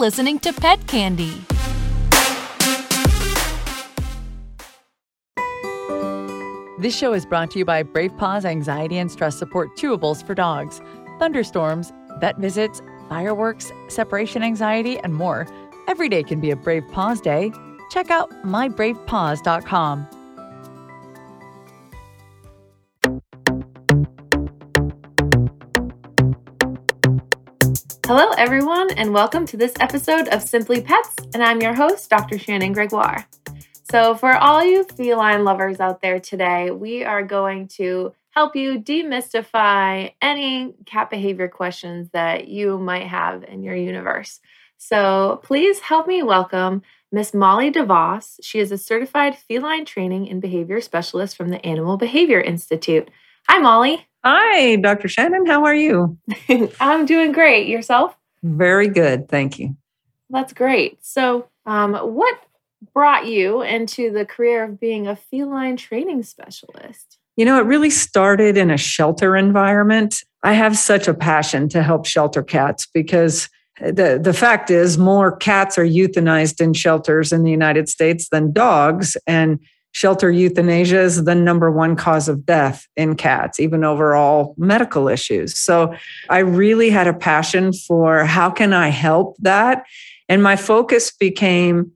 listening to Pet Candy. This show is brought to you by Brave Paws Anxiety and Stress Support Chewables for Dogs. Thunderstorms, vet visits, fireworks, separation anxiety, and more. Every day can be a Brave Paws Day. Check out mybravepaws.com. Hello, everyone, and welcome to this episode of Simply Pets. And I'm your host, Dr. Shannon Gregoire. So, for all you feline lovers out there today, we are going to help you demystify any cat behavior questions that you might have in your universe. So, please help me welcome Miss Molly DeVoss. She is a certified feline training and behavior specialist from the Animal Behavior Institute. Hi, Molly. Hi, Dr. Shannon. How are you? I'm doing great. Yourself? Very good. Thank you. That's great. So, um, what brought you into the career of being a feline training specialist? You know, it really started in a shelter environment. I have such a passion to help shelter cats because the, the fact is, more cats are euthanized in shelters in the United States than dogs. And shelter euthanasia is the number one cause of death in cats, even overall medical issues. So I really had a passion for how can I help that? And my focus became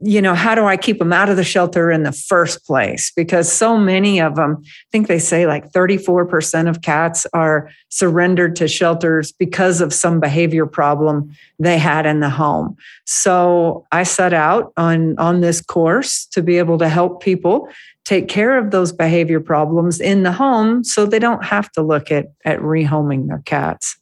you know, how do I keep them out of the shelter in the first place? Because so many of them, I think they say like 34% of cats are surrendered to shelters because of some behavior problem they had in the home. So I set out on, on this course to be able to help people take care of those behavior problems in the home so they don't have to look at, at rehoming their cats.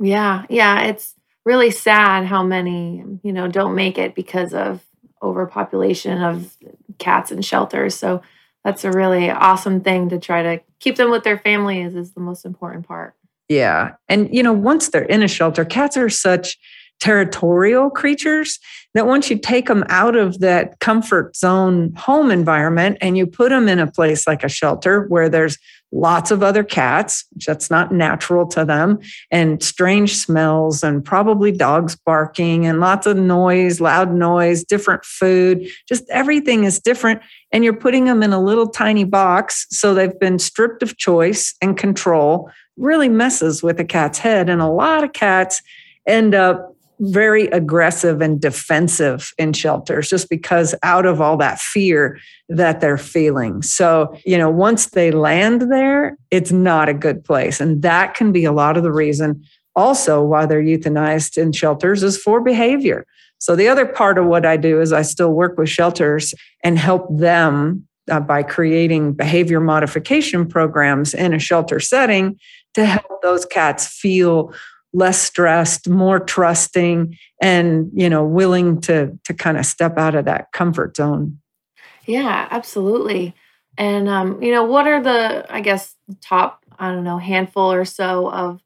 Yeah. Yeah. It's really sad how many, you know, don't make it because of overpopulation of cats in shelters. So that's a really awesome thing to try to keep them with their families is the most important part. Yeah. And you know, once they're in a shelter, cats are such territorial creatures that once you take them out of that comfort zone home environment and you put them in a place like a shelter where there's lots of other cats, that's not natural to them, and strange smells, and probably dogs barking, and lots of noise, loud noise, different food, just everything is different. And you're putting them in a little tiny box. So they've been stripped of choice and control, really messes with a cat's head. And a lot of cats end up very aggressive and defensive in shelters just because out of all that fear that they're feeling. So, you know, once they land there, it's not a good place. And that can be a lot of the reason also why they're euthanized in shelters is for behavior. So, the other part of what I do is I still work with shelters and help them uh, by creating behavior modification programs in a shelter setting to help those cats feel less stressed, more trusting, and you know, willing to to kind of step out of that comfort zone. Yeah, absolutely. And um, you know, what are the I guess top I don't know handful or so of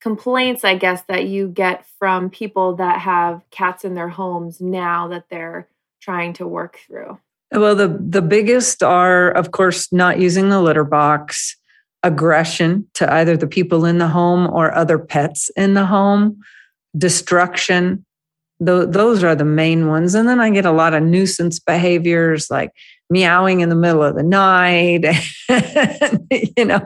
complaints I guess that you get from people that have cats in their homes now that they're trying to work through? Well, the the biggest are of course not using the litter box, aggression to either the people in the home or other pets in the home, destruction. those are the main ones. And then I get a lot of nuisance behaviors like meowing in the middle of the night, you know,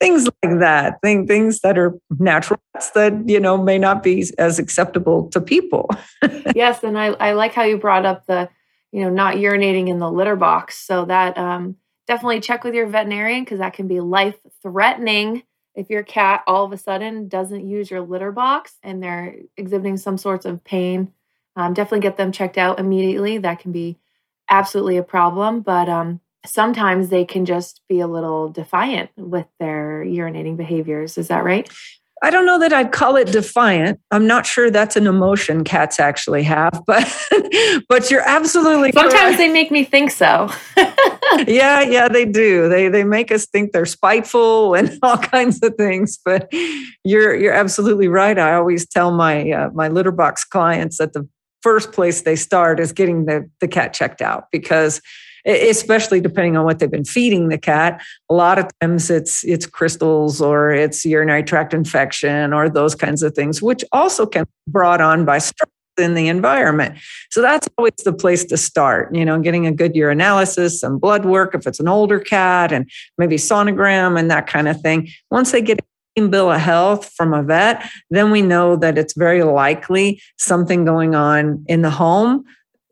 things like that. Thing, things that are natural that, you know, may not be as acceptable to people. yes. And I, I like how you brought up the, you know, not urinating in the litter box. So that, um, definitely check with your veterinarian because that can be life threatening if your cat all of a sudden doesn't use your litter box and they're exhibiting some sorts of pain. Um, definitely get them checked out immediately. That can be absolutely a problem but um, sometimes they can just be a little defiant with their urinating behaviors. Is that right I don't know that I'd call it defiant. I'm not sure that's an emotion cats actually have, but but you're absolutely Sometimes correct. they make me think so. yeah, yeah, they do. They they make us think they're spiteful and all kinds of things, but you're you're absolutely right. I always tell my uh, my litter box clients that the first place they start is getting the the cat checked out because especially depending on what they've been feeding the cat. A lot of times it's it's crystals or it's urinary tract infection or those kinds of things, which also can be brought on by stress in the environment. So that's always the place to start, you know, getting a good urinalysis, some blood work if it's an older cat, and maybe sonogram and that kind of thing. Once they get a bill of health from a vet, then we know that it's very likely something going on in the home.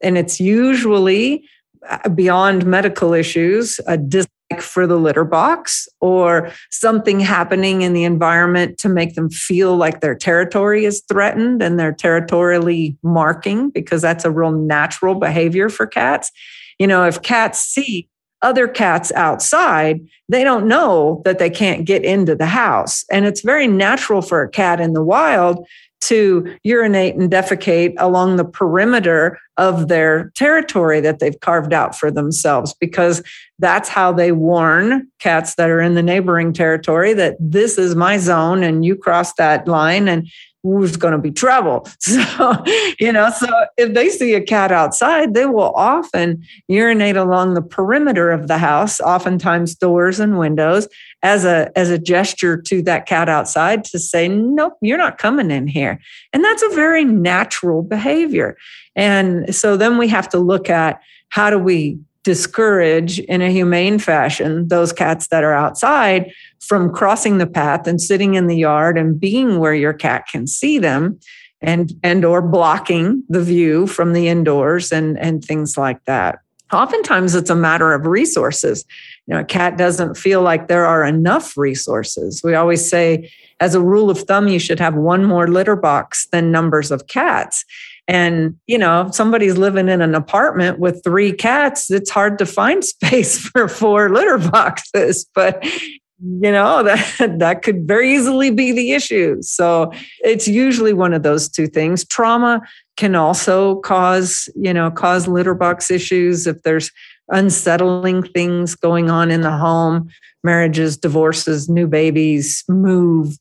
And it's usually Uh, beyond medical issues, a dislike for the litter box or something happening in the environment to make them feel like their territory is threatened and they're territorially marking because that's a real natural behavior for cats. You know, if cats see other cats outside, they don't know that they can't get into the house. And it's very natural for a cat in the wild to urinate and defecate along the perimeter of their territory that they've carved out for themselves because that's how they warn cats that are in the neighboring territory that this is my zone and you cross that line and there's going to be trouble. So, you know, so if they see a cat outside, they will often urinate along the perimeter of the house, oftentimes doors and windows, as a as a gesture to that cat outside to say, "Nope, you're not coming in here." And that's a very natural behavior. And so then we have to look at how do we discourage in a humane fashion those cats that are outside from crossing the path and sitting in the yard and being where your cat can see them and and or blocking the view from the indoors and and things like that. Oftentimes it's a matter of resources. You know a cat doesn't feel like there are enough resources. We always say as a rule of thumb you should have one more litter box than numbers of cats and, you know, if somebody's living in an apartment with three cats, it's hard to find space for four litter boxes. But, you know, that, that could very easily be the issue. So it's usually one of those two things. Trauma can also cause, you know, cause litter box issues if there's unsettling things going on in the home marriages, divorces, new babies, move,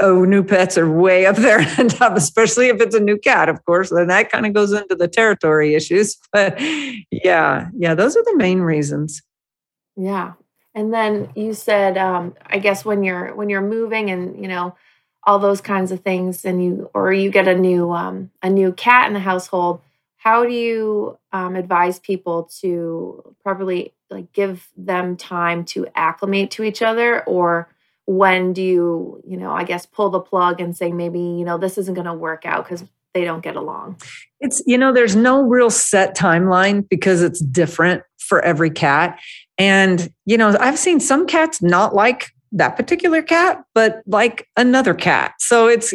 oh, new pets are way up there on top, especially if it's a new cat, of course. Then that kind of goes into the territory issues. But yeah, yeah, those are the main reasons. Yeah. And then you said, um, I guess when you're when you're moving and you know all those kinds of things, and you or you get a new um, a new cat in the household, how do you um, advise people to properly like give them time to acclimate to each other, or when do you, you know, I guess pull the plug and say maybe, you know, this isn't going to work out because they don't get along? It's, you know, there's no real set timeline because it's different for every cat. And, you know, I've seen some cats not like that particular cat, but like another cat. So it's,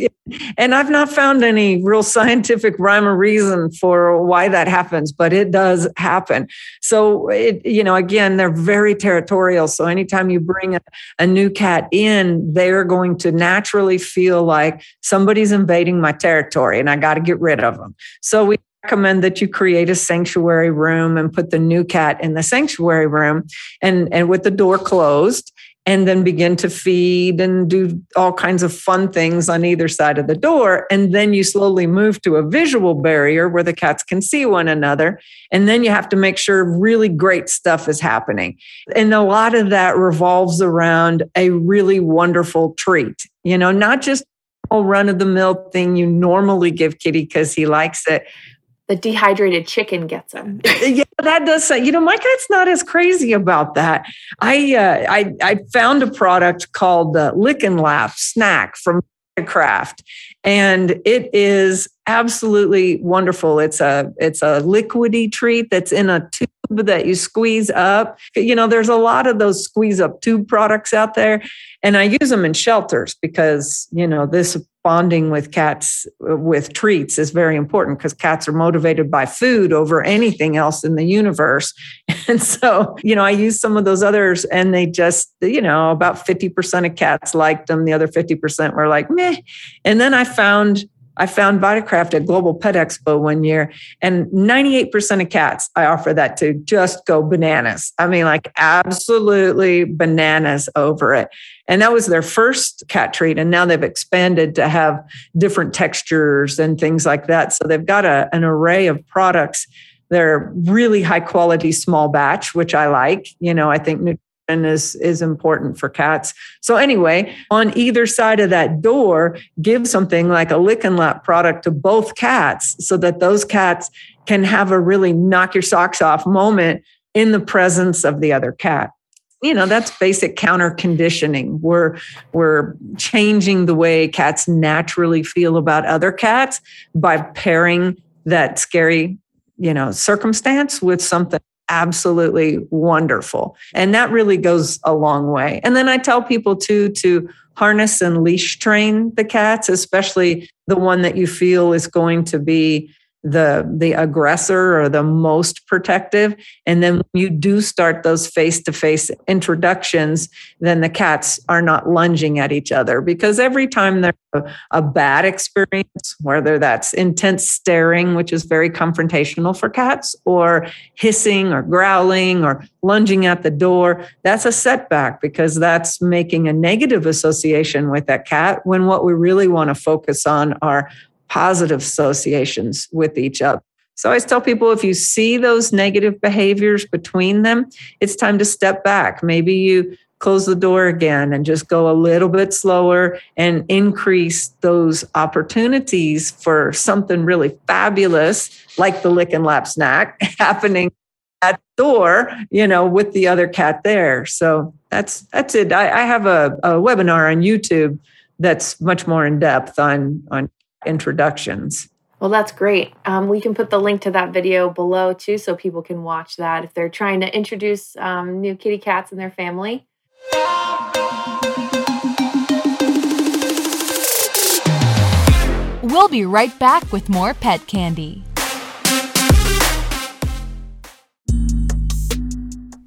and I've not found any real scientific rhyme or reason for why that happens, but it does happen. So it, you know, again, they're very territorial. So anytime you bring a, a new cat in, they're going to naturally feel like somebody's invading my territory and I got to get rid of them. So we recommend that you create a sanctuary room and put the new cat in the sanctuary room and, and with the door closed and then begin to feed and do all kinds of fun things on either side of the door. And then you slowly move to a visual barrier where the cats can see one another. And then you have to make sure really great stuff is happening. And a lot of that revolves around a really wonderful treat, you know, not just a run of the mill thing you normally give kitty because he likes it, the dehydrated chicken gets them. yeah, that does say. You know, my cat's not as crazy about that. I uh, I I found a product called the Lick and Lap snack from Craft, and it is absolutely wonderful. It's a it's a liquidy treat that's in a tube that you squeeze up. You know, there's a lot of those squeeze up tube products out there, and I use them in shelters because you know this bonding with cats with treats is very important because cats are motivated by food over anything else in the universe. And so, you know, I used some of those others and they just, you know, about 50% of cats liked them. The other 50% were like, meh. And then I found I found Vitakraft at Global Pet Expo one year, and 98% of cats I offer that to just go bananas. I mean, like absolutely bananas over it. And that was their first cat treat. And now they've expanded to have different textures and things like that. So they've got a, an array of products. They're really high quality small batch, which I like. You know, I think is is important for cats. So anyway, on either side of that door, give something like a lick and lap product to both cats so that those cats can have a really knock your socks off moment in the presence of the other cat. You know, that's basic counter conditioning. We're we're changing the way cats naturally feel about other cats by pairing that scary, you know, circumstance with something absolutely wonderful. And that really goes a long way. And then I tell people too to harness and leash train the cats, especially the one that you feel is going to be the the aggressor or the most protective. And then you do start those face-to-face introductions then the cats are not lunging at each other. Because every time there's a, a bad experience whether that's intense staring which is very confrontational for cats or hissing or growling or lunging at the door that's a setback because that's making a negative association with that cat when what we really want to focus on are positive associations with each other. So I tell people if you see those negative behaviors between them, it's time to step back. Maybe you close the door again and just go a little bit slower and increase those opportunities for something really fabulous like the lick and lap snack happening at the door, you know, with the other cat there. So that's that's it. I, I have a, a webinar on YouTube that's much more in depth on on introductions. Well, that's great. Um, we can put the link to that video below too, so people can watch that if they're trying to introduce um, new kitty cats in their family. We'll be right back with more pet candy.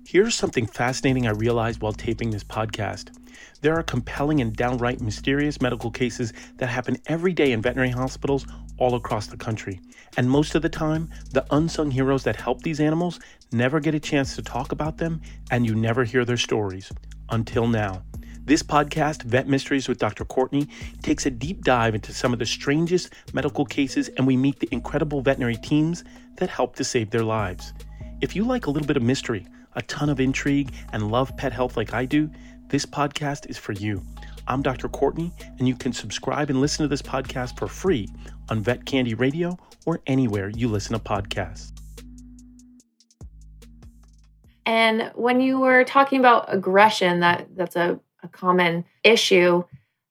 Here's something fascinating I realized while taping this podcast. There are compelling and downright mysterious medical cases that happen every day in veterinary hospitals all across the country. And most of the time, the unsung heroes that help these animals never get a chance to talk about them, and you never hear their stories. Until now. This podcast, Vet Mysteries with Dr. Courtney, takes a deep dive into some of the strangest medical cases, and we meet the incredible veterinary teams that help to save their lives. If you like a little bit of mystery, a ton of intrigue, and love pet health like I do, this podcast is for you. I'm Dr. Courtney, and you can subscribe and listen to this podcast for free on Vet Candy Radio or anywhere you listen to podcasts. And when you were talking about aggression, that that's a, a common issue.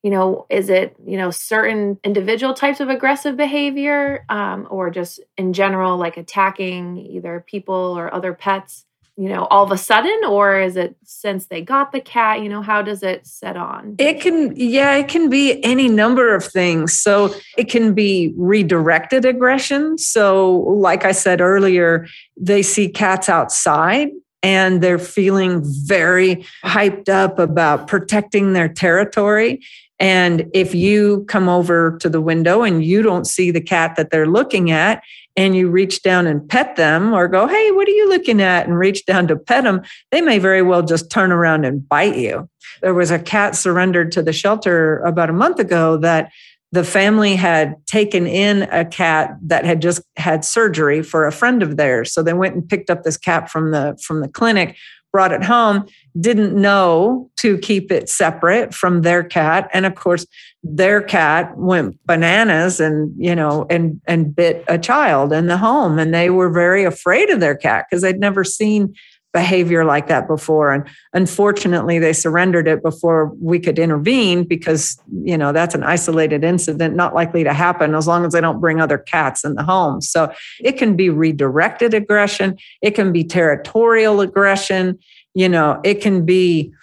You know, is it you know certain individual types of aggressive behavior, um, or just in general, like attacking either people or other pets? You know, all of a sudden, or is it since they got the cat? You know, how does it set on? It can, yeah, it can be any number of things. So it can be redirected aggression. So, like I said earlier, they see cats outside and they're feeling very hyped up about protecting their territory. And if you come over to the window and you don't see the cat that they're looking at, and you reach down and pet them or go, Hey, what are you looking at? And reach down to pet them, they may very well just turn around and bite you. There was a cat surrendered to the shelter about a month ago that the family had taken in a cat that had just had surgery for a friend of theirs. So they went and picked up this cat from the from the clinic, brought it home, didn't know to keep it separate from their cat. And of course, their cat went bananas and, you know, and and bit a child in the home. And they were very afraid of their cat because they'd never seen behavior like that before and unfortunately they surrendered it before we could intervene because you know that's an isolated incident not likely to happen as long as they don't bring other cats in the home so it can be redirected aggression it can be territorial aggression you know it can be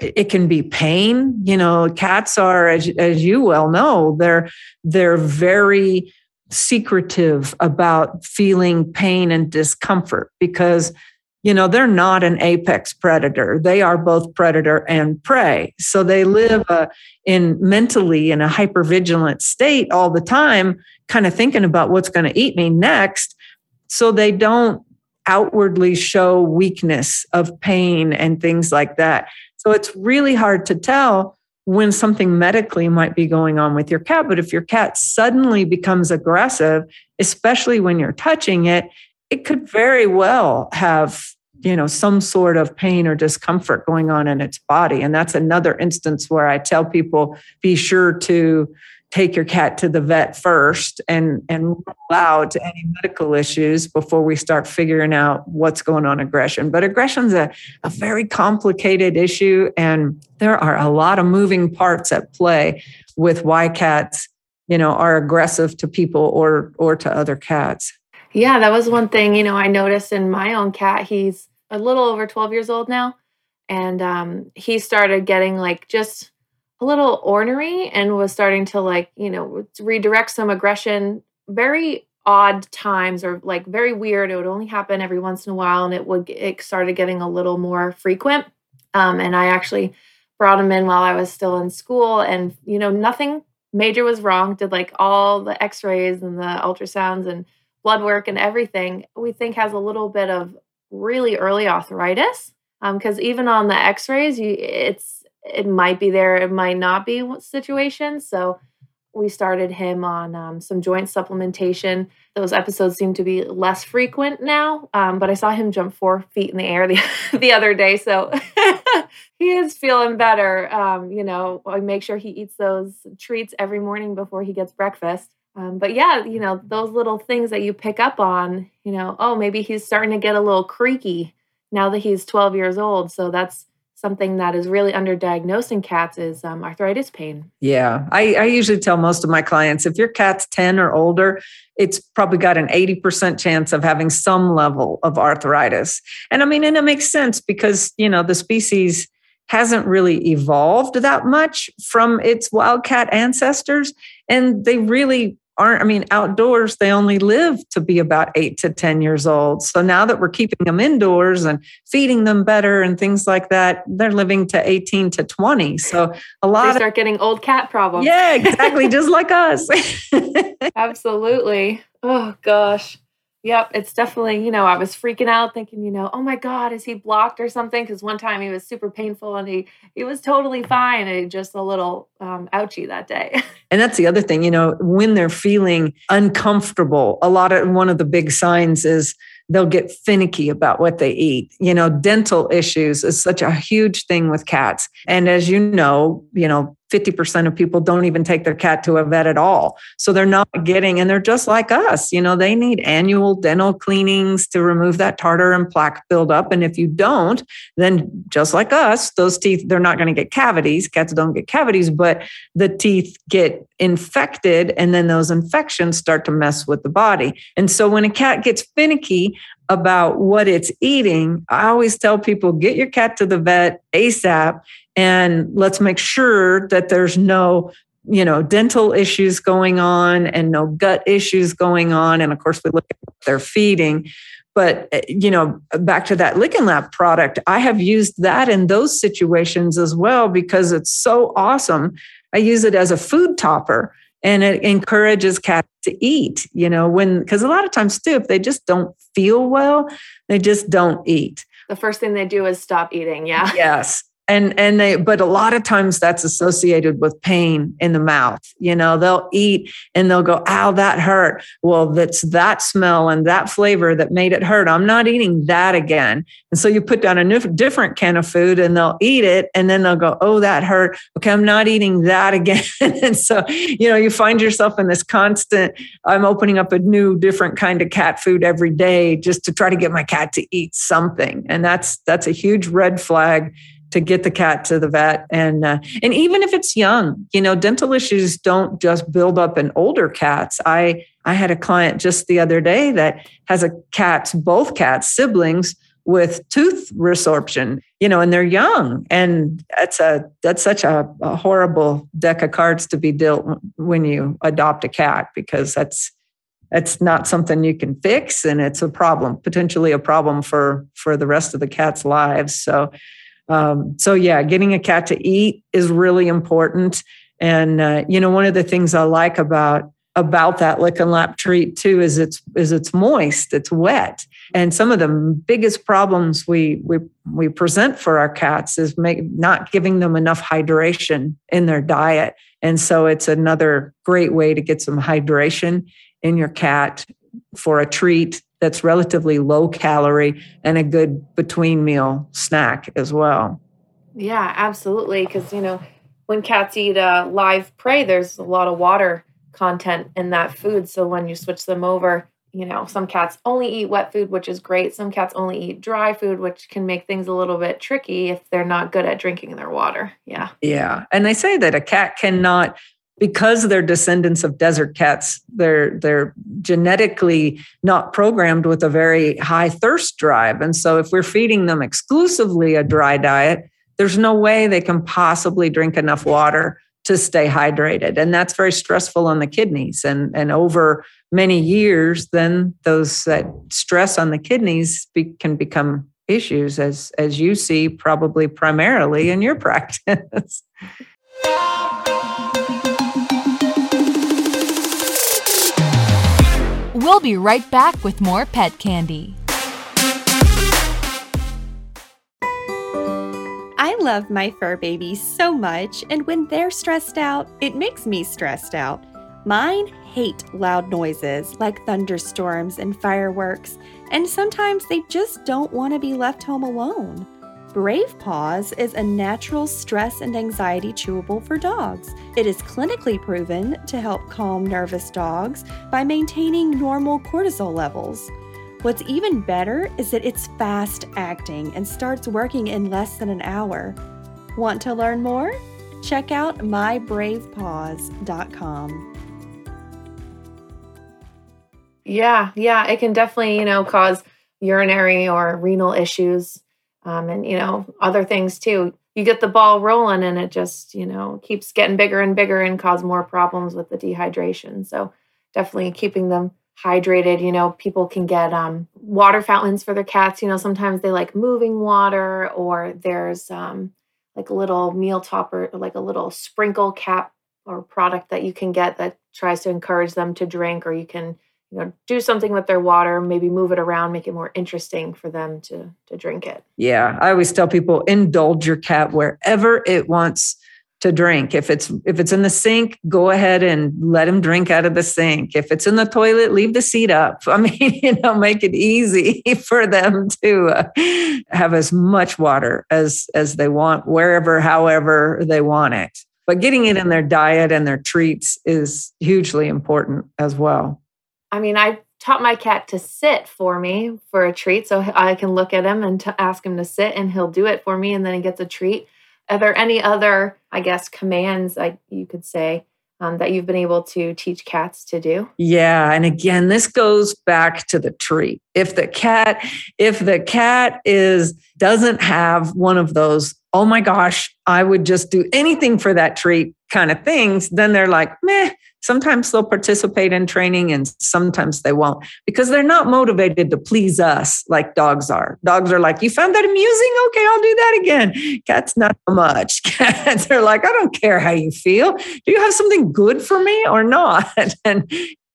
it can be pain you know cats are as, as you well know they're they're very secretive about feeling pain and discomfort because you know they're not an apex predator. They are both predator and prey. So they live uh, in mentally in a hypervigilant state all the time kind of thinking about what's going to eat me next. So they don't outwardly show weakness of pain and things like that. So it's really hard to tell when something medically might be going on with your cat. But if your cat suddenly becomes aggressive, especially when you're touching it, it could very well have you know some sort of pain or discomfort going on in its body and that's another instance where i tell people be sure to take your cat to the vet first and and rule out any medical issues before we start figuring out what's going on aggression. But aggression's a, a very complicated issue and there are a lot of moving parts at play with why cats you know are aggressive to people or or to other cats. Yeah that was one thing you know i noticed in my own cat he's a little over 12 years old now and um, he started getting like just a little ornery and was starting to like you know redirect some aggression. Very odd times or like very weird. It would only happen every once in a while and it would it started getting a little more frequent. Um, and i actually brought him in while i was still in school and you know nothing major was wrong. Did like all the x-rays and the ultrasounds and blood work and everything we think has a little bit of really early arthritis. Because um, even on the x-rays you it's it might be there, it might not be situation. So we started him on um, some joint supplementation. Those episodes seem to be less frequent now, um, but I saw him jump four feet in the air the, the other day. So he is feeling better. Um, you know, I make sure he eats those treats every morning before he gets breakfast. Um, but yeah, you know, those little things that you pick up on, you know, oh, maybe he's starting to get a little creaky now that he's 12 years old. So that's something that is really underdiagnosed in cats is um, arthritis pain. Yeah, I, I, usually tell most of my clients if your cat's 10 or older, it's probably got an 80% chance of having some level of arthritis. And I mean, and it makes sense because, you know, the species hasn't really evolved that much from its wildcat ancestors. And they really aren't, I mean, outdoors, they only live to be about eight to 10 years old. So now that we're keeping them indoors and feeding them better and things like that, they're living to 18 to 20. So a lot they start of, getting old cat problems. Yeah, exactly. just like us. Absolutely. Oh gosh. Yep, it's definitely, you know, I was freaking out thinking, you know, oh my God, is he blocked or something? Because one time he was super painful and he he was totally fine and just a little um, ouchy that day. And that's the other thing, you know, when they're feeling uncomfortable, a lot of one of the big signs is they'll get finicky about what they eat. You know, dental issues is such a huge thing with cats. And as you know, you know, 50% of people don't even take their cat to a vet at all. So they're not getting, and they're just like us. You know, they need annual dental cleanings to remove that tartar and plaque buildup. And if you don't, then just like us, those teeth, they're not going to get cavities. Cats don't get cavities, but the teeth get infected. And then those infections start to mess with the body. And so when a cat gets finicky, about what it's eating, I always tell people get your cat to the vet ASAP and let's make sure that there's no you know dental issues going on and no gut issues going on. And of course we look at what they're feeding. But eh, you know back to that Lick and Lap product i have used that in those situations as well because it's so awesome. I use it as a food topper and it encourages cats to eat you know when because a lot of times too if they just don't feel well they just don't eat. The first thing they do is stop eating yeah. Yes and and they but a lot of times that's associated with pain in the mouth you know they'll eat and they'll go ow that hurt. Well that's that smell and that flavor that made it hurt. I'm not eating that again. And so you put down a new, different can of food and they'll eat it and then they'll go oh that hurt. Okay i'm not eating that again. And so you know you find yourself in this constant i'm opening up a new different kind of cat food every day just to try to get my cat to eat something. And that's that's a huge red flag to get the cat to the vet. And uh, and even if it's young you know dental issues don't just build up in older cats. I i had a client just the other day that has a cat both cats siblings with tooth resorption you know and they're young. And that's a that's such a, a horrible deck of cards to be dealt when you adopt a cat because that's that's not something you can fix and it's a problem potentially a problem for for the rest of the cat's lives. So um, so yeah, getting a cat to eat is really important. And uh, you know, one of the things I like about about that lick and lap treat too is it's is it's moist, it's wet. And some of the biggest problems we we we present for our cats is make, not giving them enough hydration in their diet. And so it's another great way to get some hydration in your cat for a treat that's relatively low calorie and a good between meal snack as well. Yeah, absolutely. Because, you know, when cats eat uh, live prey, there's a lot of water content in that food. So when you switch them over, you know, some cats only eat wet food, which is great. Some cats only eat dry food, which can make things a little bit tricky if they're not good at drinking their water. Yeah. Yeah. And they say that a cat cannot because they're descendants of desert cats, they're they're genetically not programmed with a very high thirst drive. And so if we're feeding them exclusively a dry diet, there's no way they can possibly drink enough water to stay hydrated. And that's very stressful on the kidneys. And, and over many years, then those that stress on the kidneys be, can become issues as as you see probably primarily in your practice. We'll be right back with more pet candy. I love my fur babies so much, and when they're stressed out, it makes me stressed out. Mine hate loud noises like thunderstorms and fireworks, and sometimes they just don't want to be left home alone. Brave Paws is a natural stress and anxiety chewable for dogs. It is clinically proven to help calm nervous dogs by maintaining normal cortisol levels. What's even better is that it's fast acting and starts working in less than an hour. Want to learn more? Check out mybravepaws.com. Yeah, yeah, it can definitely, you know, cause urinary or renal issues um, and, you know, other things too. You get the ball rolling and it just, you know, keeps getting bigger and bigger and cause more problems with the dehydration. So definitely keeping them hydrated. You know, people can get um, water fountains for their cats. You know, sometimes they like moving water, or there's um, like a little meal topper, like a little sprinkle cap or product that you can get that tries to encourage them to drink, or you can you know do something with their water maybe move it around make it more interesting for them to to drink it yeah i always tell people indulge your cat wherever it wants to drink. If it's if it's in the sink, go ahead and let him drink out of the sink. If it's in the toilet, leave the seat up. I mean, you know, make it easy for them to uh, have as much water as as they want wherever however they want it. But getting it in their diet and their treats is hugely important as well. I mean, I taught my cat to sit for me for a treat so I can look at him and ask him to sit and he'll do it for me and then he gets a treat are there any other, I guess, commands like you could say um, that you've been able to teach cats to do? Yeah, and again, this goes back to the treat. If the cat, if the cat is doesn't have one of those, oh my gosh, I would just do anything for that treat kind of things, then they're like, meh, Sometimes they'll participate in training and sometimes they won't because they're not motivated to please us like dogs are. Dogs are like, You found that amusing? Okay, I'll do that again. Cats, not so much. Cats are like, I don't care how you feel. Do you have something good for me or not? and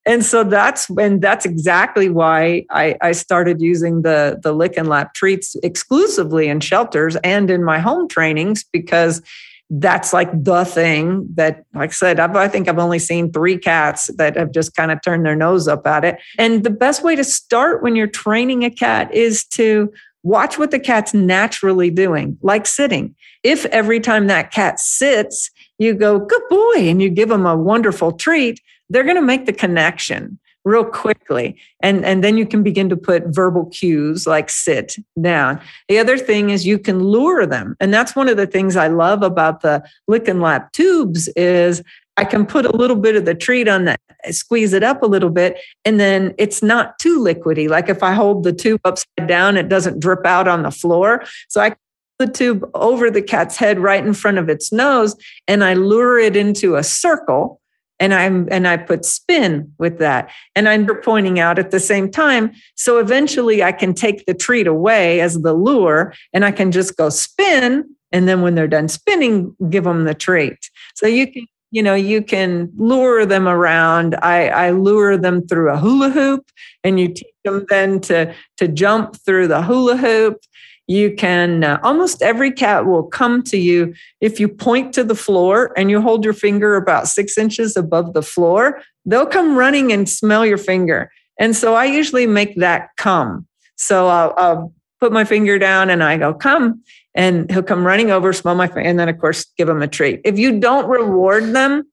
and so that's when that's exactly why I, I started using the the lick and lap treats exclusively in shelters and in my home trainings because that's like the thing that, like I said, I've, I think I've only seen three cats that have just kind of turned their nose up at it. And the best way to start when you're training a cat is to watch what the cat's naturally doing, like sitting. If every time that cat sits, you go, good boy, and you give them a wonderful treat, they're going to make the connection real quickly. And, and then you can begin to put verbal cues like sit down. The other thing is you can lure them. And that's one of the things I love about the lick and lap tubes is I can put a little bit of the treat on that, squeeze it up a little bit, and then it's not too liquidy. Like if I hold the tube upside down, it doesn't drip out on the floor. So I the tube over the cat's head right in front of its nose and I lure it into a circle and i'm and i put spin with that. And i'm pointing out at the same time so eventually i can take the treat away as the lure and i can just go spin. And then when they're done spinning give them the treat. So you can you know you can lure them around. I i lure them through a hula hoop and you teach them then to to jump through the hula hoop you can uh, almost every cat will come to you if you point to the floor and you hold your finger about six inches above the floor they'll come running and smell your finger And so I usually make that come. So I'll, I'll put my finger down and I go, come. And he'll come running over, smell my finger, and then, of course, give him a treat. If you don't reward them,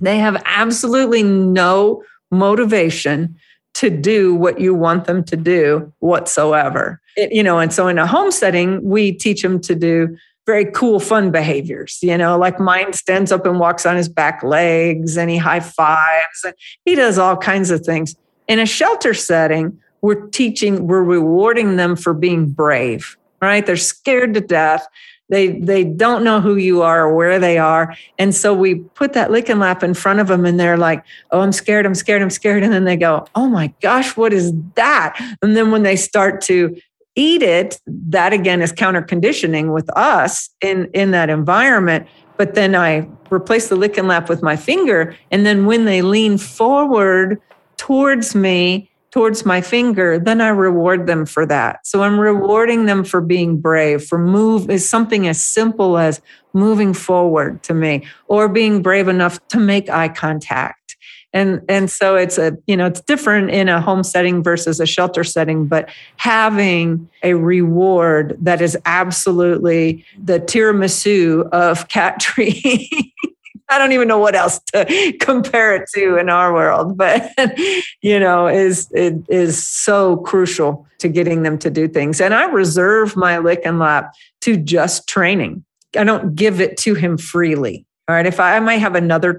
they have absolutely no motivation to do what you want them to do whatsoever. It, you know, and so in a home setting, we teach them to do very cool, fun behaviors. You know, like mine stands up and walks on his back legs and he high fives and he does all kinds of things. In a shelter setting, we're teaching, we're rewarding them for being brave, right? They're scared to death. They they don't know who you are or where they are. And so we put that lick and lap in front of them and they're like, oh, I'm scared, I'm scared, I'm scared. And then they go, oh my gosh, what is that? And then when they start to eat it, that again is counter conditioning with us in, in that environment. But then I replace the lick and lap with my finger. And then when they lean forward towards me, towards my finger, then I reward them for that. So I'm rewarding them for being brave, for move is something as simple as moving forward to me or being brave enough to make eye contact. And and so it's a you know it's different in a home setting versus a shelter setting but having a reward that is absolutely the tiramisu of cat tree I don't even know what else to compare it to in our world, but you know, is it is so crucial to getting them to do things. And I reserve my lick and lap to just training. I don't give it to him freely. All right. If I, I might have another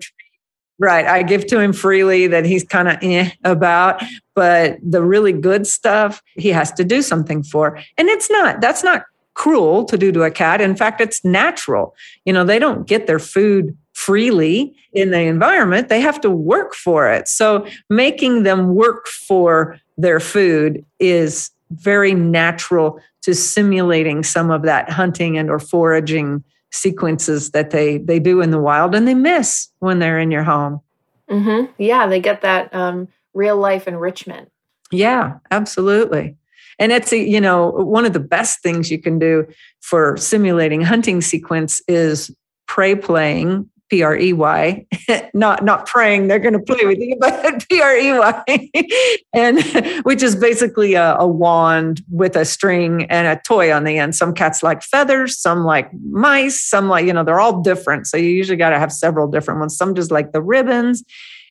right, I give to him freely that he's kind of eh about, but the really good stuff he has to do something for. And it's not, that's not cruel to do to a cat. In fact, it's natural. You know, they don't get their food freely in the environment, they have to work for it. So making them work for their food is very natural to simulating some of that hunting and or foraging sequences that they they do in the wild and they miss when they're in your home. Mm-hmm. Yeah, they get that um, real life enrichment. Yeah, absolutely. And it's a, you know one of the best things you can do for simulating hunting sequence is prey playing P R E Y, not not praying they're going to play with you, but P R E Y, and which is basically a, a, wand with a string and a toy on the end. Some cats like feathers, some like mice, some like you know they're all different. So you usually got to have several different ones. Some just like the ribbons,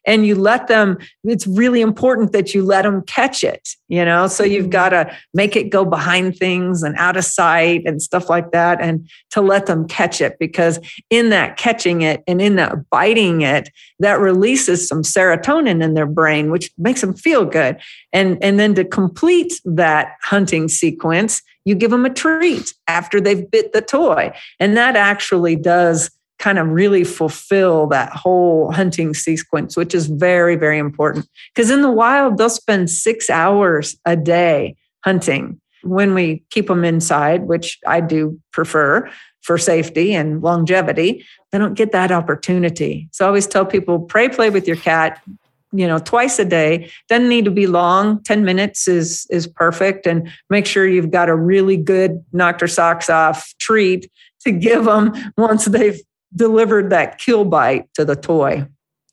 and you let them it's really important that you let them catch it you know? So you've mm-hmm. got to make it go behind things and out of sight and stuff like that and to let them catch it because in that catching it and in that biting it that releases some serotonin in their brain which makes them feel good. And and then to complete that hunting sequence you give them a treat after they've bit the toy. And that actually does kind of really fulfill that whole hunting sequence, which is very, very important. Because in the wild, they'll spend six hours a day hunting. When we keep them inside, which I do prefer for safety and longevity, they don't get that opportunity. So I always tell people pray, play with your cat you know twice a day doesn't need to be long 10 minutes is is perfect and make sure you've got a really good knock their socks off treat to give them once they've delivered that kill bite to the toy.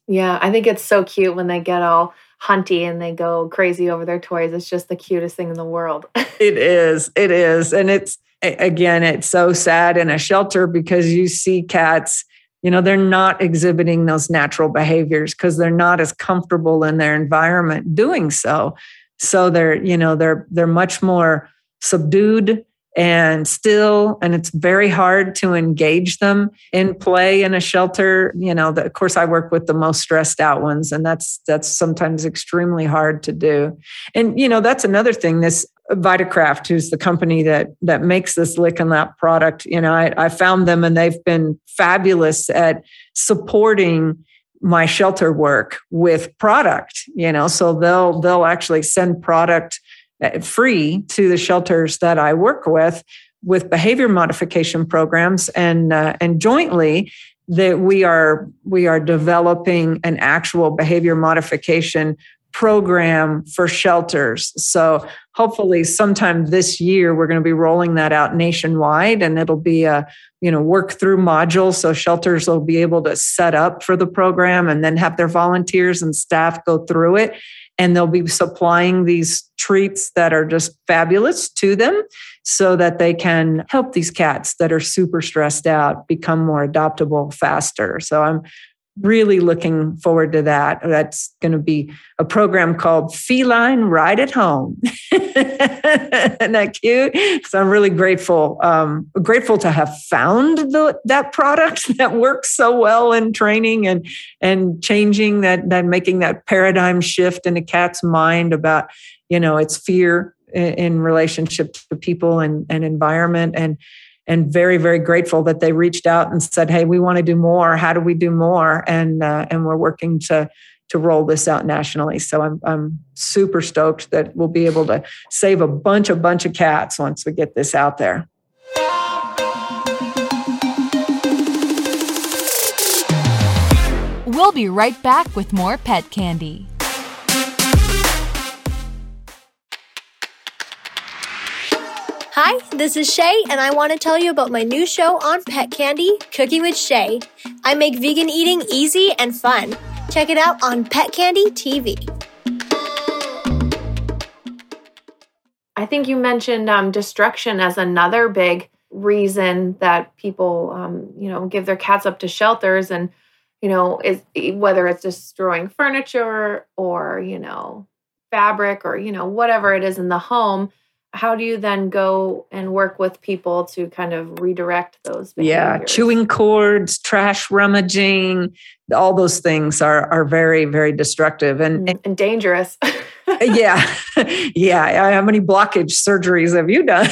Yeah, I think it's so cute when they get all hunty and they go crazy over their toys. It's just the cutest thing in the world. it is. It is. And it's, again, it's so sad in a shelter because you see cats, you know, they're not exhibiting those natural behaviors because they're not as comfortable in their environment doing so. So they're, you know, they're, they're much more subdued and still and it's very hard to engage them in play in a shelter you know the, of course i work with the most stressed out ones and that's that's sometimes extremely hard to do and you know that's another thing this Vitakraft, who's the company that that makes this lick and lap product, you know, I, I found them and they've been fabulous at supporting my shelter work with product. You know, so they'll they'll actually send product free to the shelters that I work with with behavior modification programs and uh, and jointly that we are we are developing an actual behavior modification program for shelters. So hopefully sometime this year we're going to be rolling that out nationwide and it'll be a you know work through module so shelters will be able to set up for the program and then have their volunteers and staff go through it and they'll be supplying these treats that are just fabulous to them so that they can help these cats that are super stressed out become more adoptable faster. So I'm really looking forward to that. That's going to be a program called Feline Ride at Home. Isn't that cute? So I'm really grateful, um, grateful to have found the, that product that works so well in training and and changing that, that making that paradigm shift in a cat's mind about you know its fear in, in relationship to people and, and environment and and very very grateful that they reached out and said hey we want to do more. How do we do more? And uh, and we're working to to roll this out nationally. So I'm, I'm super stoked that we'll be able to save a bunch a bunch of cats once we get this out there. We'll be right back with more pet candy. Hi, this is Shay, and I want to tell you about my new show on Pet Candy, Cooking with Shay. I make vegan eating easy and fun. Check it out on Pet Candy TV. I think you mentioned um, destruction as another big reason that people, um, you know, give their cats up to shelters, and you know, is whether it's destroying furniture or you know, fabric or you know, whatever it is in the home how do you then go and work with people to kind of redirect those behaviors? yeah chewing cords trash rummaging all those things are are very very destructive and and, and dangerous. yeah yeah how many blockage surgeries have you done?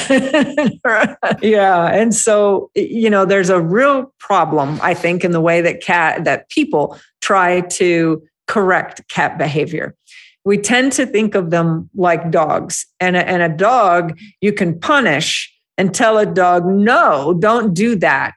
Yeah and so you know there's a real problem i think in the way that cat that people try to correct cat behavior we tend to think of them like dogs. And a, and a dog, you can punish and tell a dog, no, don't do that.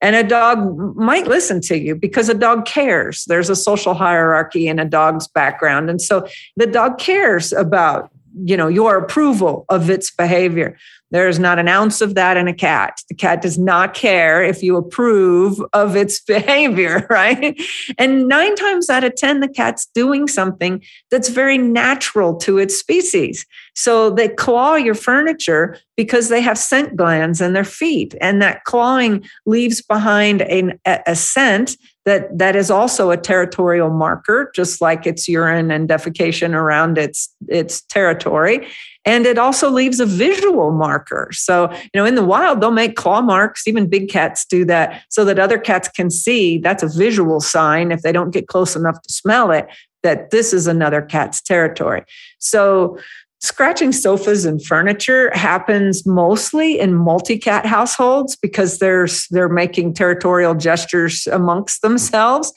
And a dog might listen to you because a dog cares. There's a social hierarchy in a dog's background. And so the dog cares about you know your approval of its behavior there is not an ounce of that in a cat. The cat does not care if you approve of its behavior right? And 9 times out of 10 the cat's doing something that's very natural to its species. So they claw your furniture because they have scent glands in their feet and that clawing leaves behind a, a scent that that is also a territorial marker just like its urine and defecation around its its territory and it also leaves a visual marker. So you know in the wild they'll make claw marks even big cats do that so that other cats can see that's a visual sign if they don't get close enough to smell it that this is another cat's territory. So Scratching sofas and furniture happens mostly in multi-cat households because they're they're making territorial gestures amongst themselves.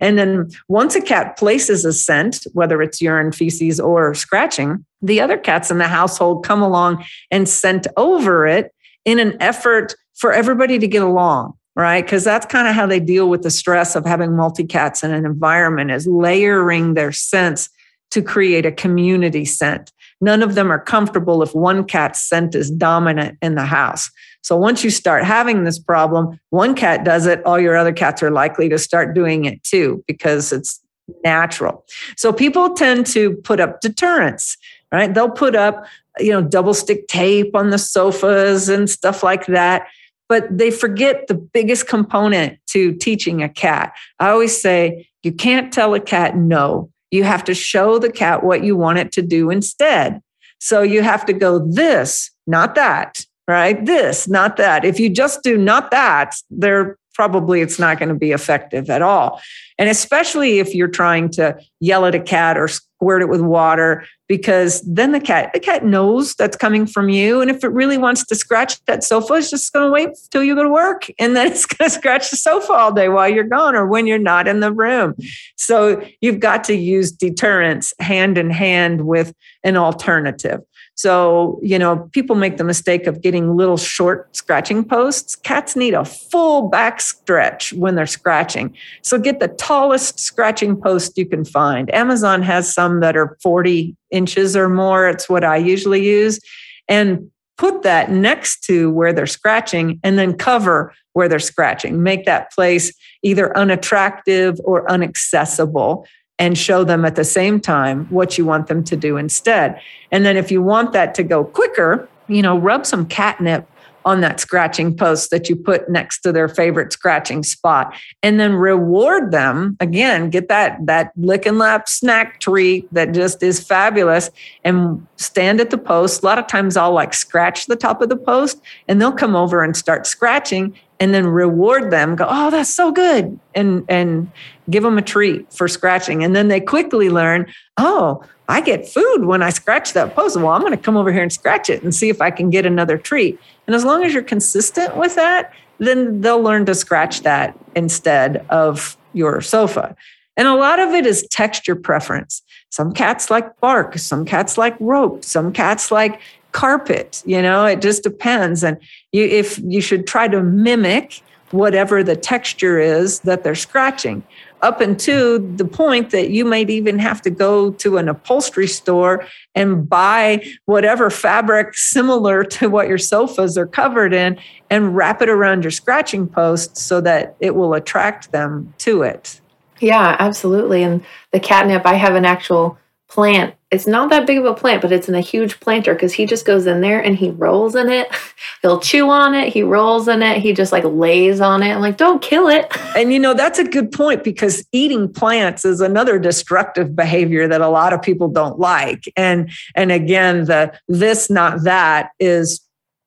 And then once a cat places a scent, whether it's urine, feces, or scratching, the other cats in the household come along and scent over it in an effort for everybody to get along right because that's kind of how they deal with the stress of having multi cats in an environment is layering their scents to create a community scent None of them are comfortable if one cat's scent is dominant in the house. So once you start having this problem, one cat does it, all your other cats are likely to start doing it too because it's natural. So people tend to put up deterrents, right? They'll put up, you know, double stick tape on the sofas and stuff like that. But they forget the biggest component to teaching a cat. I always say, you can't tell a cat no. You have to show the cat what you want it to do instead. So you have to go this, not that, right? This, not that. If you just do not that, they're probably it's not going to be effective at all. And especially if you're trying to yell at a cat or squirt it with water, because then the cat, the cat knows that's coming from you. And if it really wants to scratch that sofa, it's just going to wait till you go to work. And then it's going to scratch the sofa all day while you're gone or when you're not in the room. So you've got to use deterrence hand in hand with an alternative. So, you know, people make the mistake of getting little short scratching posts. Cats need a full back stretch when they're scratching. So get the tallest scratching post you can find. Amazon has some that are 40 inches or more. It's what I usually use. And put that next to where they're scratching and then cover where they're scratching. Make that place either unattractive or unaccessible and show them at the same time what you want them to do instead. And then if you want that to go quicker, you know, rub some catnip on that scratching post that you put next to their favorite scratching spot and then reward them again get that that lick and lap snack treat that just is fabulous and stand at the post a lot of times i'll like scratch the top of the post and they'll come over and start scratching and then reward them go oh that's so good and and give them a treat for scratching and then they quickly learn oh i get food when i scratch that post well i'm going to come over here and scratch it and see if i can get another treat and as long as you're consistent with that, then they'll learn to scratch that instead of your sofa. And a lot of it is texture preference. Some cats like bark, some cats like rope, some cats like carpet, you know, it just depends. And you if you should try to mimic whatever the texture is that they're scratching up until the point that you might even have to go to an upholstery store and buy whatever fabric similar to what your sofas are covered in and wrap it around your scratching post so that it will attract them to it. Yeah, absolutely. And the catnip, I have an actual plant. It's not that big of a plant, but it's in a huge planter because he just goes in there and he rolls in it. He'll chew on it. He rolls in it. He just like lays on it. I'm like, don't kill it. And you know, that's a good point because eating plants is another destructive behavior that a lot of people don't like. And and again, the this not that is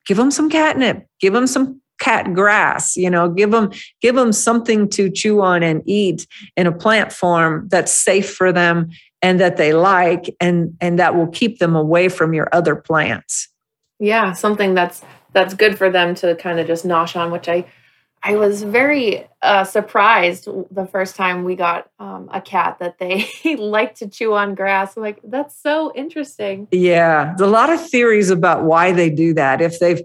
give them some catnip, give them some cat grass you know give them give them something to chew on and eat in a plant form that's safe for them and that they like and and that will keep them away from your other plants. Yeah something that's that's good for them to kind of just nosh on which i i was very uh, surprised the first time we got um, a cat that they like to chew on grass. I'm like that's so interesting. Yeah there's a lot of theories about why they do that. If they've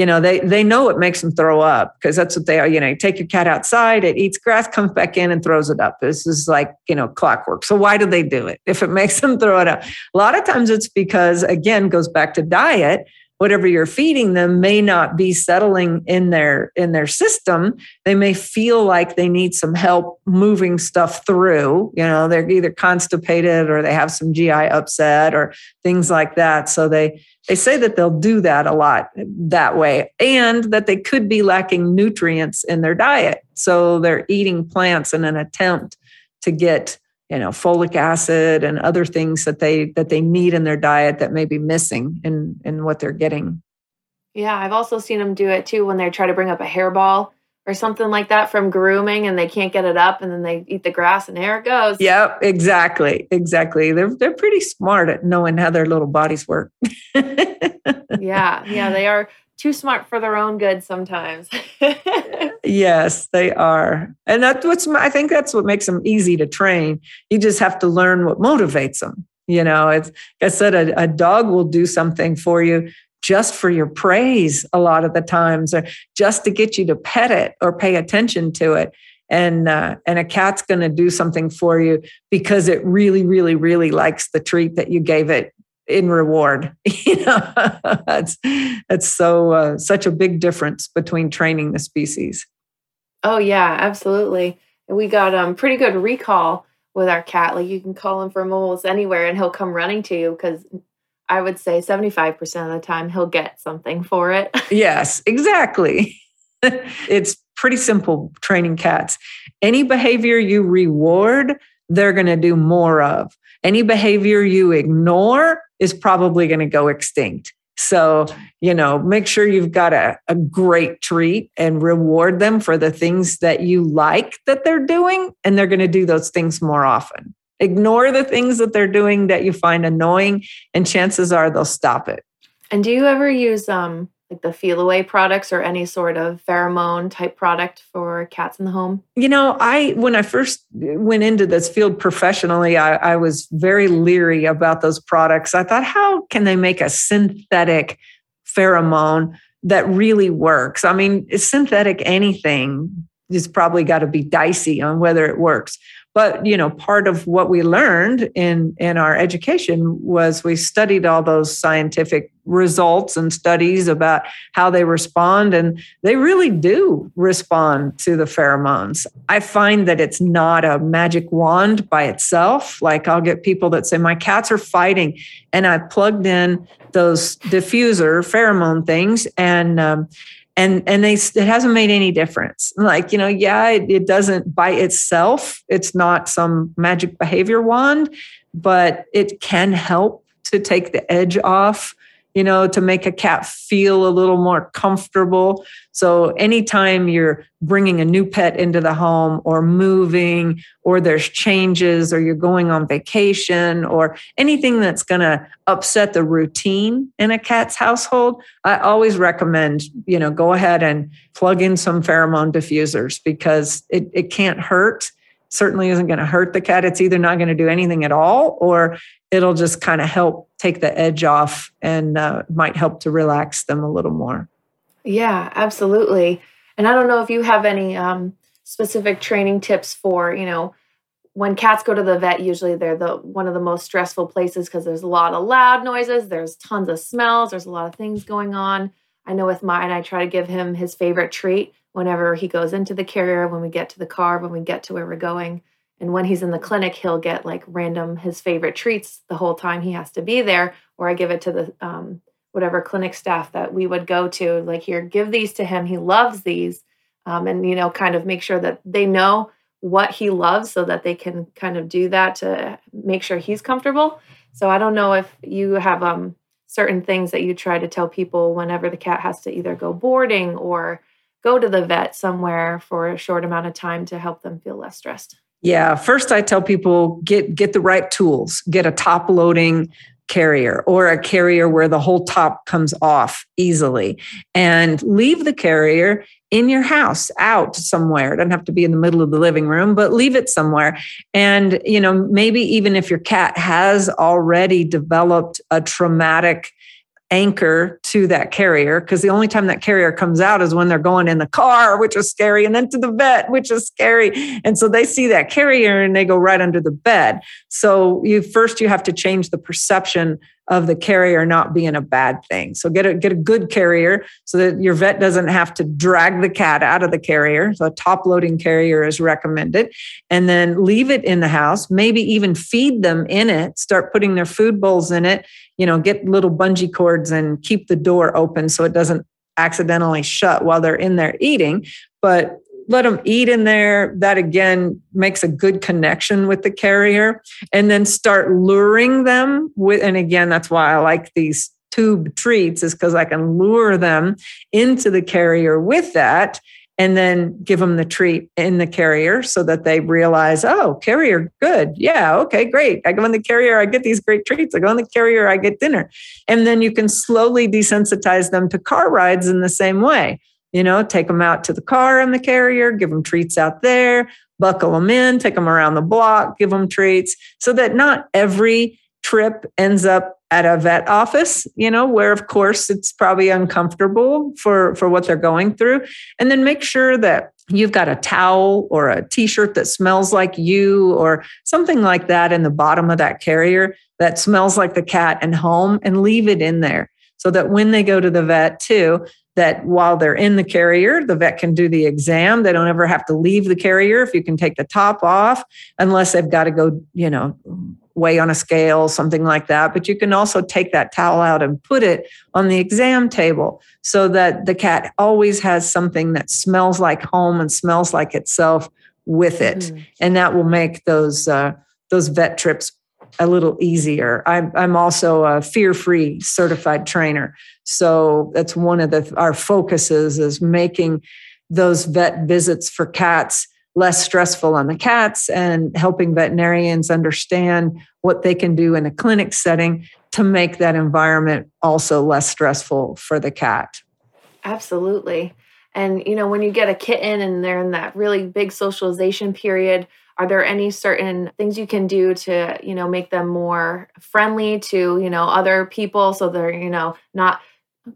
you know they they know it makes them throw up because that's what they are you know you take your cat outside it eats grass comes back in and throws it up. This is like you know clockwork. So why do they do it if it makes them throw it up? A lot of times it's because again goes back to diet whatever you're feeding them may not be settling in their in their system. They may feel like they need some help moving stuff through you know they're either constipated or they have some gi upset or things like that. So they they say that they'll do that a lot that way and that they could be lacking nutrients in their diet. So they're eating plants in an attempt to get you know folic acid and other things that they that they need in their diet that may be missing in in what they're getting. Yeah i've also seen them do it too when they try to bring up a hairball or something like that from grooming and they can't get it up and then they eat the grass and there it goes. Yep exactly exactly. They're they're pretty smart at knowing how their little bodies work. Yeah yeah they are too smart for their own good sometimes. yes, they are. And that's what's I think that's what makes them easy to train. You just have to learn what motivates them. You know, it's like I said, a, a dog will do something for you just for your praise a lot of the times, or just to get you to pet it or pay attention to it. And uh, and a cat's going to do something for you because it really, really, really likes the treat that you gave it in reward. You know that's that's so uh, such a big difference between training the species. Oh yeah absolutely. And we got um pretty good recall with our cat. Like you can call him from almost anywhere and he'll come running to you because i would say 75% of the time he'll get something for it. Yes exactly. It's pretty simple training cats. Any behavior you reward they're going to do more of any behavior you ignore is probably going to go extinct. So, you know, make sure you've got a, a great treat and reward them for the things that you like that they're doing, and they're going to do those things more often. Ignore the things that they're doing that you find annoying, and chances are they'll stop it. And do you ever use um, like the Feliway products or any sort of pheromone type product for cats in the home? You know, I when I first went into this field professionally, I, I was very leery about those products. I thought, how can they make a synthetic pheromone that really works? I mean, synthetic anything is probably got to be dicey on whether it works. But you know, part of what we learned in in our education was we studied all those scientific results and studies about how they respond, and they really do respond to the pheromones. I find that it's not a magic wand by itself. Like I'll get people that say, My cats are fighting, and I plugged in those diffuser pheromone things, and um, and and they it hasn't made any difference. Like you know yeah it, it doesn't by itself it's not some magic behavior wand but it can help to take the edge off you know, to make a cat feel a little more comfortable. So, anytime you're bringing a new pet into the home or moving, or there's changes, or you're going on vacation, or anything that's going to upset the routine in a cat's household, I always recommend, you know, go ahead and plug in some pheromone diffusers because it, it can't hurt certainly isn't going to hurt the cat. It's either not going to do anything at all or it'll just kind of help take the edge off and uh, might help to relax them a little more. Yeah, absolutely. And I don't know if you have any um, specific training tips for, you know, when cats go to the vet, usually they're the one of the most stressful places because there's a lot of loud noises, there's tons of smells, there's a lot of things going on. I know with mine, I try to give him his favorite treat whenever he goes into the carrier, when we get to the car, when we get to where we're going. And when he's in the clinic, he'll get like random his favorite treats the whole time he has to be there. Or I give it to the um, whatever clinic staff that we would go to. Like here, give these to him. He loves these, um, and you know, kind of make sure that they know what he loves, so that they can kind of do that to make sure he's comfortable. So I don't know if you have um, certain things that you try to tell people whenever the cat has to either go boarding or go to the vet somewhere for a short amount of time to help them feel less stressed? Yeah, first I tell people get get the right tools. Get a top loading carrier or a carrier where the whole top comes off easily and leave the carrier in your house out somewhere it doesn't have to be in the middle of the living room but leave it somewhere and you know maybe even if your cat has already developed a traumatic anchor to that carrier because the only time that carrier comes out is when they're going in the car, which is scary, and then to the vet, which is scary. And so they see that carrier and they go right under the bed. So you first you have to change the perception of the carrier not being a bad thing. So get a get a good carrier so that your vet doesn't have to drag the cat out of the carrier. So a top loading carrier is recommended. And then leave it in the house, maybe even feed them in it, start putting their food bowls in it, you know, get little bungee cords and keep the door open so it doesn't accidentally shut while they're in there eating. But let them eat in there. That again makes a good connection with the carrier. And then start luring them with, and again, that's why I like these tube treats, is because I can lure them into the carrier with that and then give them the treat in the carrier so that they realize, oh, carrier, good. Yeah, okay, great. I go in the carrier, I get these great treats. I go in the carrier, I get dinner. And then you can slowly desensitize them to car rides in the same way you know, take them out to the car in the carrier, give them treats out there, buckle them in, take them around the block, give them treats so that not every trip ends up at a vet office you know where of course it's probably uncomfortable for for what they're going through and then make sure that you've got a towel or a t-shirt that smells like you or something like that in the bottom of that carrier that smells like the cat and home and leave it in there so that when they go to the vet too that while they're in the carrier, the vet can do the exam. They don't ever have to leave the carrier if you can take the top off, unless they've got to go, you know, weigh on a scale, something like that. But you can also take that towel out and put it on the exam table so that the cat always has something that smells like home and smells like itself with it. Mm-hmm. And that will make those uh, those vet trips a little easier. I'm, I'm also a fear-free certified trainer. So that's one of the our focuses is making those vet visits for cats less stressful on the cats and helping veterinarians understand what they can do in a clinic setting to make that environment also less stressful for the cat. Absolutely. And you know, when you get a kitten and they're in that really big socialization period, are there any certain things you can do to you know make them more friendly to you know other people so they're you know not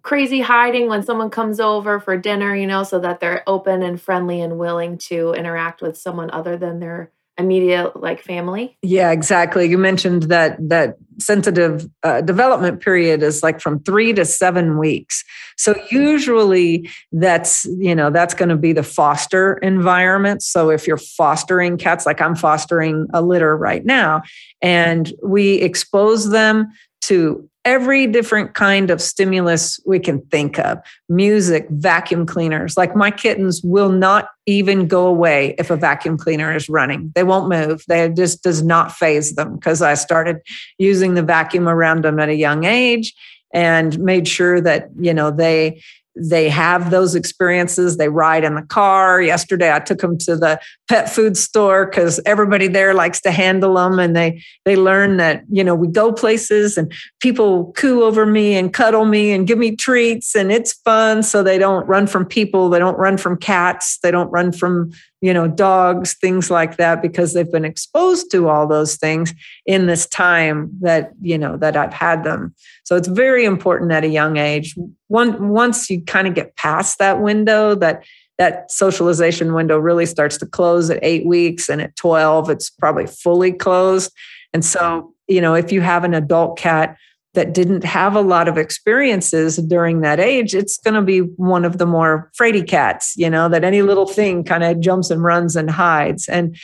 crazy hiding when someone comes over for dinner, you know, so that they're open and friendly and willing to interact with someone other than their immediate like family. Yeah exactly. You mentioned that that sensitive uh, development period is like from three to seven weeks. So usually that's you know that's going to be the foster environment. So if you're fostering cats like i'm fostering a litter right now and we expose them to every different kind of stimulus we can think of music, vacuum cleaners. Like my kittens will not even go away if a vacuum cleaner is running. They won't move. They just does not phase them because I started using the vacuum around them at a young age and made sure that, you know, they they have those experiences. They ride in the car. Yesterday, I took them to the pet food store because everybody there likes to handle them, and they they learn that you know we go places and people coo over me and cuddle me and give me treats, and it's fun. So they don't run from people. They don't run from cats. They don't run from you know, dogs, things like that, because they've been exposed to all those things in this time that, you know, that I've had them. So it's very important at a young age. Once you kind of get past that window, that that socialization window really starts to close at eight weeks and at 12 it's probably fully closed and so you know if you have an adult cat that didn't have a lot of experiences during that age, it's going to be one of the more fraidy cats, you know, that any little thing kind of jumps and runs and hides. And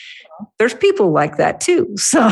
there's people like that too. So,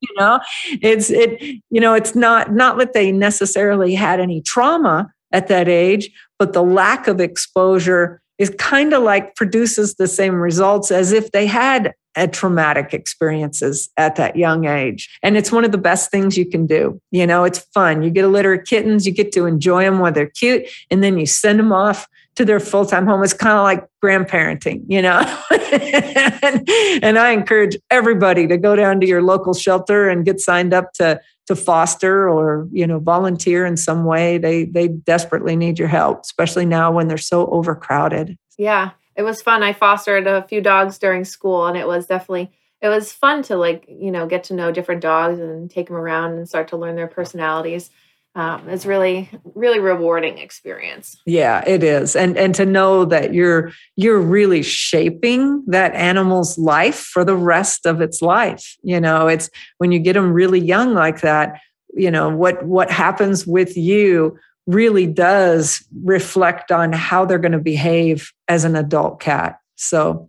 you know, it's it, you know, it's not not that they necessarily had any trauma at that age, but the lack of exposure is kind of like produces the same results as if they had at traumatic experiences at that young age. And it's one of the best things you can do. You know, it's fun. You get a litter of kittens, you get to enjoy them while they're cute, and then you send them off to their full time home. It's kind of like grandparenting, you know? and, and I encourage everybody to go down to your local shelter and get signed up to to foster or you know volunteer in some way they they desperately need your help especially now when they're so overcrowded yeah it was fun. I fostered a few dogs during school, and it was definitely it was fun to like you know get to know different dogs and take them around and start to learn their personalities. Um, it's really really rewarding experience. Yeah, it is, and and to know that you're you're really shaping that animal's life for the rest of its life. You know, it's when you get them really young like that. You know what what happens with you really does reflect on how they're going to behave as an adult cat. So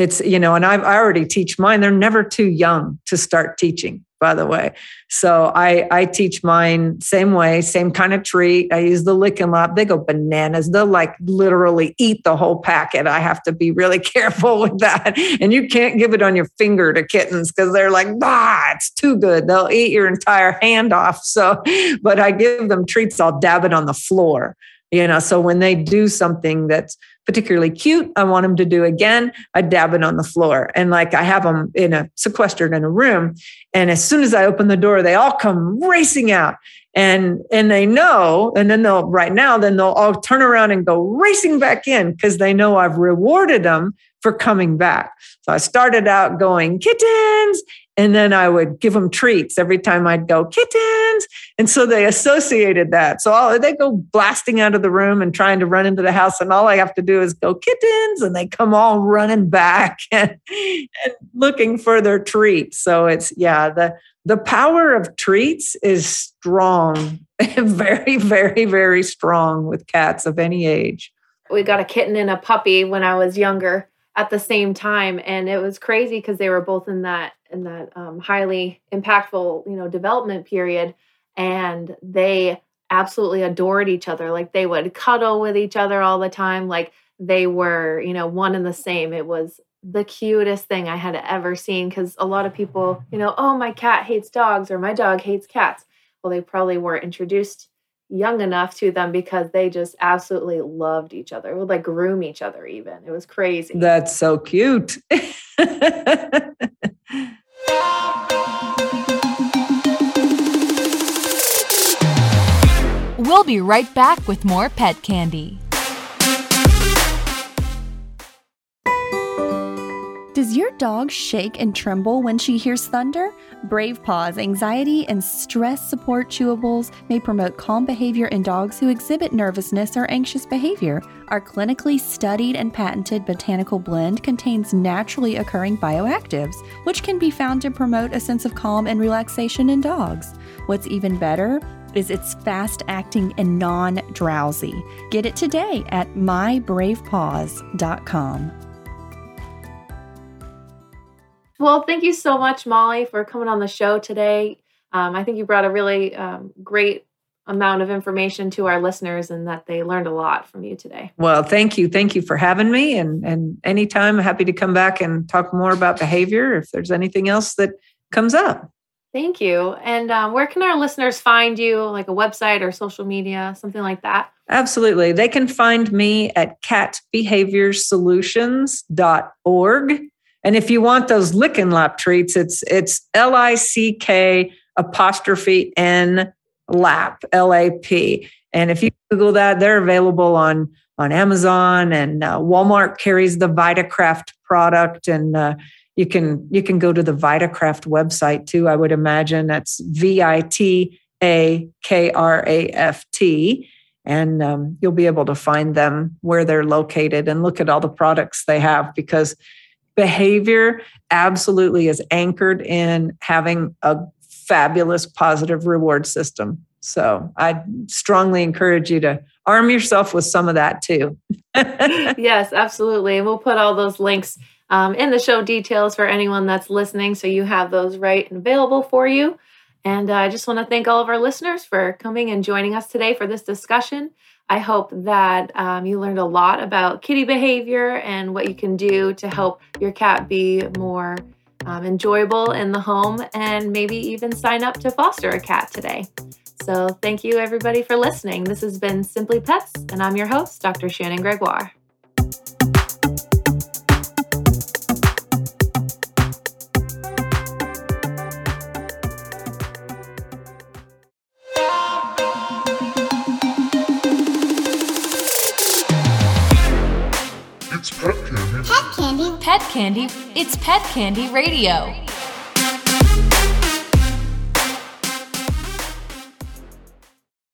it's, you know, and I've, I already teach mine. They're never too young to start teaching by the way. So I I teach mine same way, same kind of treat. I use the lick and lap. They go bananas. They'll like literally eat the whole packet. I have to be really careful with that. And you can't give it on your finger to kittens because they're like, ah, it's too good. They'll eat your entire hand off. So, but I give them treats. I'll dab it on the floor you know so when they do something that's particularly cute. I want them to do again i dab it on the floor. And like i have them in a sequestered in a room. And as soon as i open the door they all come racing out. And and they know and then they'll right now then they'll all turn around and go racing back in because they know i've rewarded them for coming back. So i started out going kittens and then I would give them treats every time I'd go, kittens. And so they associated that. So all, they go blasting out of the room and trying to run into the house. And all I have to do is go, kittens. And they come all running back and, and looking for their treats. So it's, yeah, the, the power of treats is strong, very, very, very strong with cats of any age. We got a kitten and a puppy when I was younger at the same time and it was crazy because they were both in that in that um, highly impactful you know development period and they absolutely adored each other. Like they would cuddle with each other all the time. Like they were you know one and the same. It was the cutest thing i had ever seen because a lot of people you know oh my cat hates dogs or my dog hates cats. Well they probably weren't introduced young enough to them because they just absolutely loved each other. would like groom each other even. It was crazy. That's so cute. we'll be right back with more pet candy. Does your dog shake and tremble when she hears thunder? Brave Paws anxiety and stress support chewables may promote calm behavior in dogs who exhibit nervousness or anxious behavior. Our clinically studied and patented botanical blend contains naturally occurring bioactives, which can be found to promote a sense of calm and relaxation in dogs. What's even better, is it's fast acting and non drowsy. Get it today at mybravepaws.com. Well, thank you so much, Molly, for coming on the show today. Um, I think you brought a really um, great amount of information to our listeners and that they learned a lot from you today. Well, thank you. Thank you for having me. And, and anytime, happy to come back and talk more about behavior if there's anything else that comes up. Thank you. And um, where can our listeners find you, like a website or social media, something like that? Absolutely. They can find me at catbehaviorsolutions.org. And if you want those lick and lap treats, it's it's L I C K apostrophe N lap L A P. And if you Google that, they're available on on Amazon and uh, Walmart carries the Vitakraft product, and uh, you can you can go to the Vitakraft website too. I would imagine that's V I T A K R A F T. And um, you'll be able to find them where they're located and look at all the products they have because behavior absolutely is anchored in having a fabulous positive reward system. So I strongly encourage you to arm yourself with some of that too. yes, absolutely. We'll put all those links um, in the show details for anyone that's listening so you have those right and available for you. And uh, I just want to thank all of our listeners for coming and joining us today for this discussion. I hope that um, you learned a lot about kitty behavior and what you can do to help your cat be more um, enjoyable in the home and maybe even sign up to foster a cat today. So, thank you everybody for listening. This has been Simply Pets, and I'm your host, Dr. Shannon Gregoire. Candy. It's Pet Candy Radio.